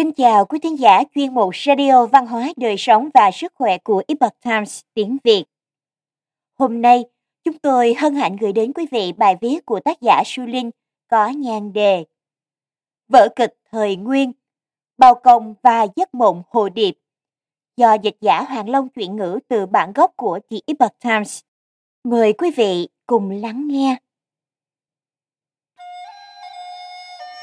Kính chào quý thính giả chuyên mục Radio Văn hóa Đời sống và Sức khỏe của Epoch Times tiếng Việt. Hôm nay, chúng tôi hân hạnh gửi đến quý vị bài viết của tác giả Su Linh có nhan đề Vở kịch thời nguyên, Bao công và giấc mộng hồ điệp do dịch giả Hoàng Long chuyển ngữ từ bản gốc của The Epoch Times. Mời quý vị cùng lắng nghe.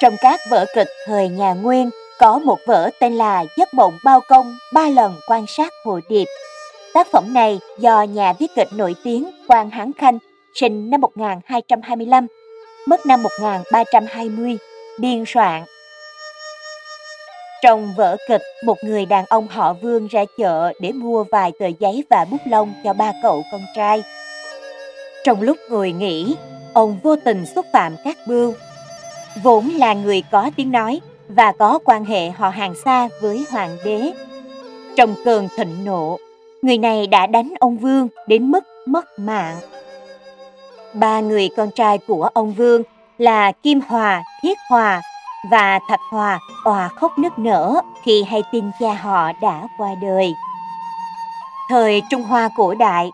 Trong các vở kịch thời nhà Nguyên, có một vở tên là Giấc mộng bao công ba lần quan sát hồ điệp. Tác phẩm này do nhà viết kịch nổi tiếng Quang Hán Khanh sinh năm 1225, mất năm 1320, biên soạn. Trong vở kịch, một người đàn ông họ Vương ra chợ để mua vài tờ giấy và bút lông cho ba cậu con trai. Trong lúc ngồi nghỉ, ông vô tình xúc phạm các bưu. Vốn là người có tiếng nói, và có quan hệ họ hàng xa với hoàng đế. Trong cơn thịnh nộ, người này đã đánh ông Vương đến mức mất mạng. Ba người con trai của ông Vương là Kim Hòa, Thiết Hòa và Thạch Hòa òa khóc nức nở khi hay tin cha họ đã qua đời. Thời Trung Hoa cổ đại,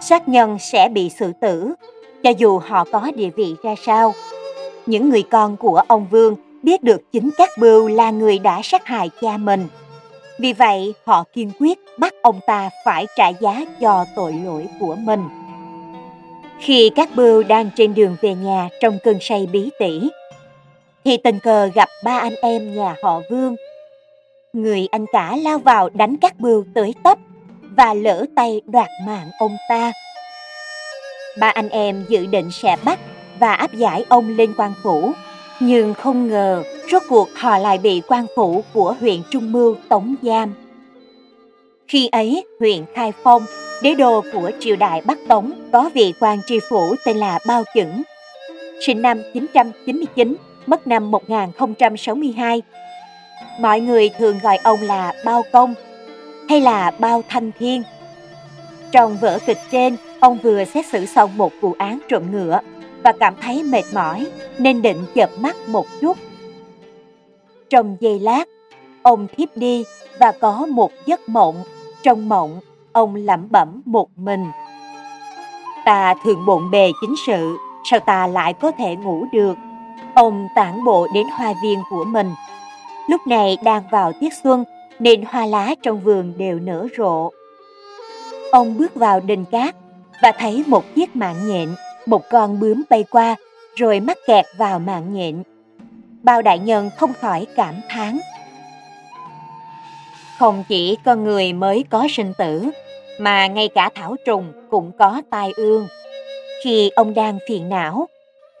sát nhân sẽ bị xử tử, cho dù họ có địa vị ra sao. Những người con của ông Vương biết được chính các bưu là người đã sát hại cha mình. Vì vậy, họ kiên quyết bắt ông ta phải trả giá cho tội lỗi của mình. Khi các bưu đang trên đường về nhà trong cơn say bí tỉ, thì tình cờ gặp ba anh em nhà họ Vương. Người anh cả lao vào đánh các bưu tới tấp và lỡ tay đoạt mạng ông ta. Ba anh em dự định sẽ bắt và áp giải ông lên quan phủ nhưng không ngờ, rốt cuộc họ lại bị quan phủ của huyện Trung Mưu tống giam. Khi ấy, huyện Khai Phong, đế đô của triều đại Bắc Tống có vị quan tri phủ tên là Bao Chững. Sinh năm 999, mất năm 1062. Mọi người thường gọi ông là Bao Công hay là Bao Thanh Thiên. Trong vở kịch trên, ông vừa xét xử xong một vụ án trộm ngựa và cảm thấy mệt mỏi nên định chợp mắt một chút. Trong giây lát, ông thiếp đi và có một giấc mộng. Trong mộng, ông lẩm bẩm một mình. Ta thường bộn bề chính sự, sao ta lại có thể ngủ được? Ông tản bộ đến hoa viên của mình. Lúc này đang vào tiết xuân nên hoa lá trong vườn đều nở rộ. Ông bước vào đình cát và thấy một chiếc mạng nhện một con bướm bay qua rồi mắc kẹt vào mạng nhện. Bao đại nhân không khỏi cảm thán. Không chỉ con người mới có sinh tử, mà ngay cả thảo trùng cũng có tai ương. Khi ông đang phiền não,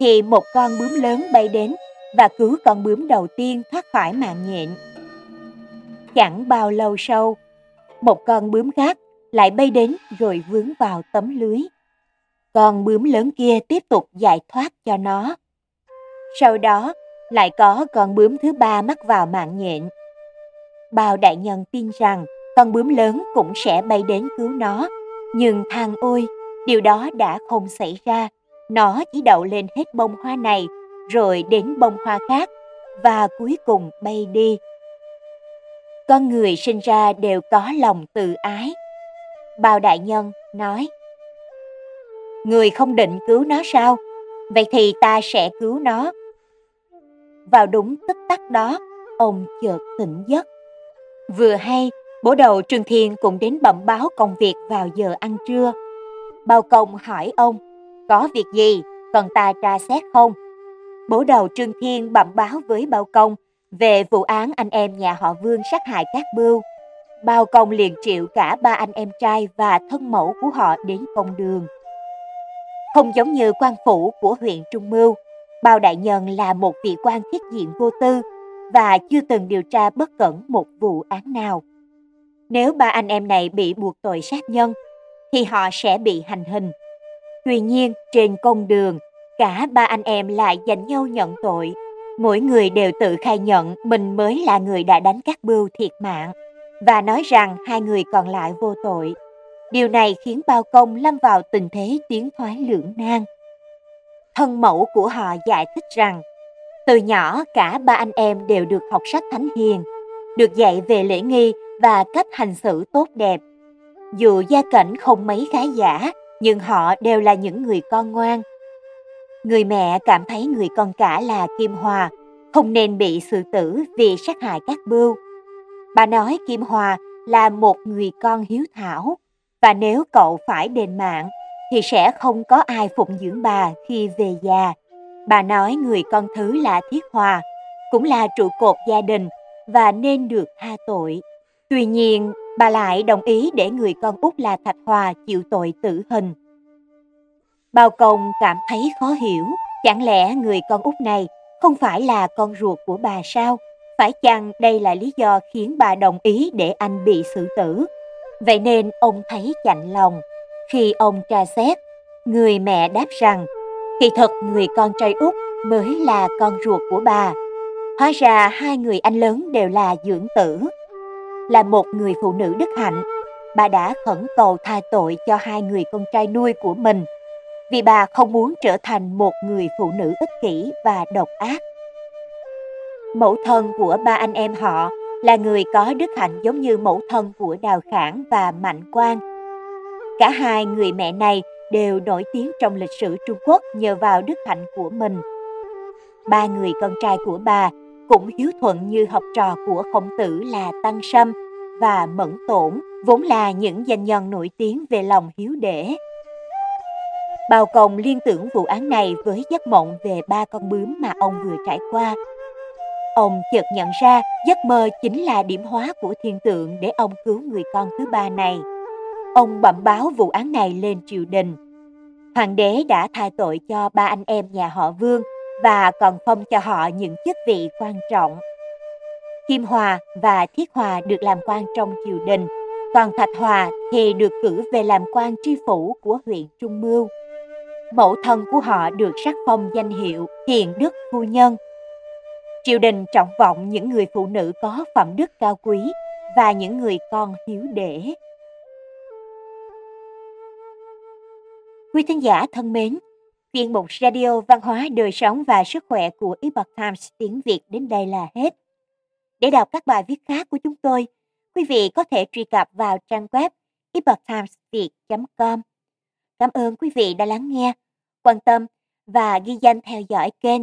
thì một con bướm lớn bay đến và cứu con bướm đầu tiên thoát khỏi mạng nhện. Chẳng bao lâu sau, một con bướm khác lại bay đến rồi vướng vào tấm lưới con bướm lớn kia tiếp tục giải thoát cho nó. Sau đó, lại có con bướm thứ ba mắc vào mạng nhện. Bao đại nhân tin rằng con bướm lớn cũng sẽ bay đến cứu nó, nhưng thang ôi, điều đó đã không xảy ra. Nó chỉ đậu lên hết bông hoa này, rồi đến bông hoa khác, và cuối cùng bay đi. Con người sinh ra đều có lòng tự ái. Bao đại nhân nói, người không định cứu nó sao? Vậy thì ta sẽ cứu nó. Vào đúng tích tắc đó, ông chợt tỉnh giấc. Vừa hay, bố đầu Trương Thiên cũng đến bẩm báo công việc vào giờ ăn trưa. Bao công hỏi ông, có việc gì, cần ta tra xét không? Bố đầu Trương Thiên bẩm báo với Bao Công về vụ án anh em nhà họ Vương sát hại các bưu. Bao Công liền triệu cả ba anh em trai và thân mẫu của họ đến công đường. Không giống như quan phủ của huyện Trung Mưu, Bao Đại Nhân là một vị quan thiết diện vô tư và chưa từng điều tra bất cẩn một vụ án nào. Nếu ba anh em này bị buộc tội sát nhân, thì họ sẽ bị hành hình. Tuy nhiên, trên công đường, cả ba anh em lại dành nhau nhận tội. Mỗi người đều tự khai nhận mình mới là người đã đánh các bưu thiệt mạng và nói rằng hai người còn lại vô tội. Điều này khiến bao công lâm vào tình thế tiến thoái lưỡng nan. Thân mẫu của họ giải thích rằng, từ nhỏ cả ba anh em đều được học sách thánh hiền. được dạy về lễ nghi và cách hành xử tốt đẹp. Dù gia cảnh không mấy khá giả, nhưng họ đều là những người con ngoan. Người mẹ cảm thấy người con cả là Kim Hòa không nên bị xử tử vì sát hại các bưu. Bà nói Kim Hòa là một người con hiếu thảo và nếu cậu phải đền mạng thì sẽ không có ai phụng dưỡng bà khi về già. Bà nói người con thứ là Thiết Hòa, cũng là trụ cột gia đình và nên được tha tội. Tuy nhiên, bà lại đồng ý để người con út là Thạch Hòa chịu tội tử hình. Bao công cảm thấy khó hiểu, chẳng lẽ người con út này không phải là con ruột của bà sao? Phải chăng đây là lý do khiến bà đồng ý để anh bị xử tử? Vậy nên ông thấy chạnh lòng. Khi ông tra xét, người mẹ đáp rằng, kỳ thật người con trai út mới là con ruột của bà. Hóa ra hai người anh lớn đều là dưỡng tử. Là một người phụ nữ đức hạnh, bà đã khẩn cầu tha tội cho hai người con trai nuôi của mình vì bà không muốn trở thành một người phụ nữ ích kỷ và độc ác. Mẫu thân của ba anh em họ là người có đức hạnh giống như mẫu thân của Đào Khảng và Mạnh Quang. Cả hai người mẹ này đều nổi tiếng trong lịch sử Trung Quốc nhờ vào đức hạnh của mình. Ba người con trai của bà cũng hiếu thuận như học trò của khổng tử là Tăng Sâm và Mẫn Tổn, vốn là những danh nhân nổi tiếng về lòng hiếu đễ. Bao Công liên tưởng vụ án này với giấc mộng về ba con bướm mà ông vừa trải qua. Ông chợt nhận ra giấc mơ chính là điểm hóa của thiên tượng để ông cứu người con thứ ba này. Ông bẩm báo vụ án này lên triều đình. Hoàng đế đã tha tội cho ba anh em nhà họ Vương và còn phong cho họ những chức vị quan trọng. Kim Hòa và Thiết Hòa được làm quan trong triều đình, còn Thạch Hòa thì được cử về làm quan tri phủ của huyện Trung Mưu. Mẫu thân của họ được sắc phong danh hiệu Hiền Đức Phu Nhân. Triều đình trọng vọng những người phụ nữ có phẩm đức cao quý và những người con hiếu đễ. Quý thính giả thân mến, chuyên mục Radio Văn hóa Đời sống và Sức khỏe của Epoch Times tiếng Việt đến đây là hết. Để đọc các bài viết khác của chúng tôi, quý vị có thể truy cập vào trang web epochtimesviet.com. Cảm ơn quý vị đã lắng nghe, quan tâm và ghi danh theo dõi kênh.